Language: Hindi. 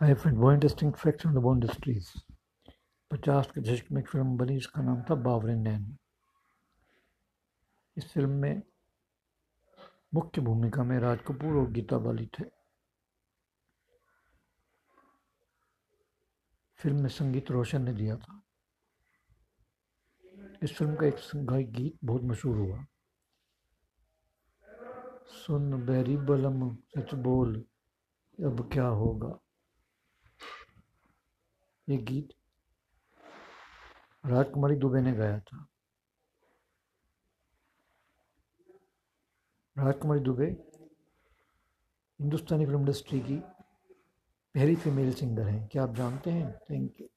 हाय फ्रेंड वो इंटरेस्टिंग फैक्ट्स द वो इंडस्ट्रीज़ पचास के दशक में एक फ़िल्म बनी, जिसका नाम था बावरे नैन। इस फ़िल्म में मुख्य भूमिका में राज कपूर और गीता बाली थे। फ़िल्म में संगीत रोशन ने दिया था। इस फ़िल्म का एक गायक गीत बहुत मशहूर हुआ। सुन बैरी बलम, सच बोल, अब क्या होगा? ये गीत। राजकुमारी दुबे ने गाया था। राजकुमारी दुबे हिंदुस्तानी फ़िल्म इंडस्ट्री की पहली फीमेल सिंगर हैं। क्या आप जानते हैं? Thank you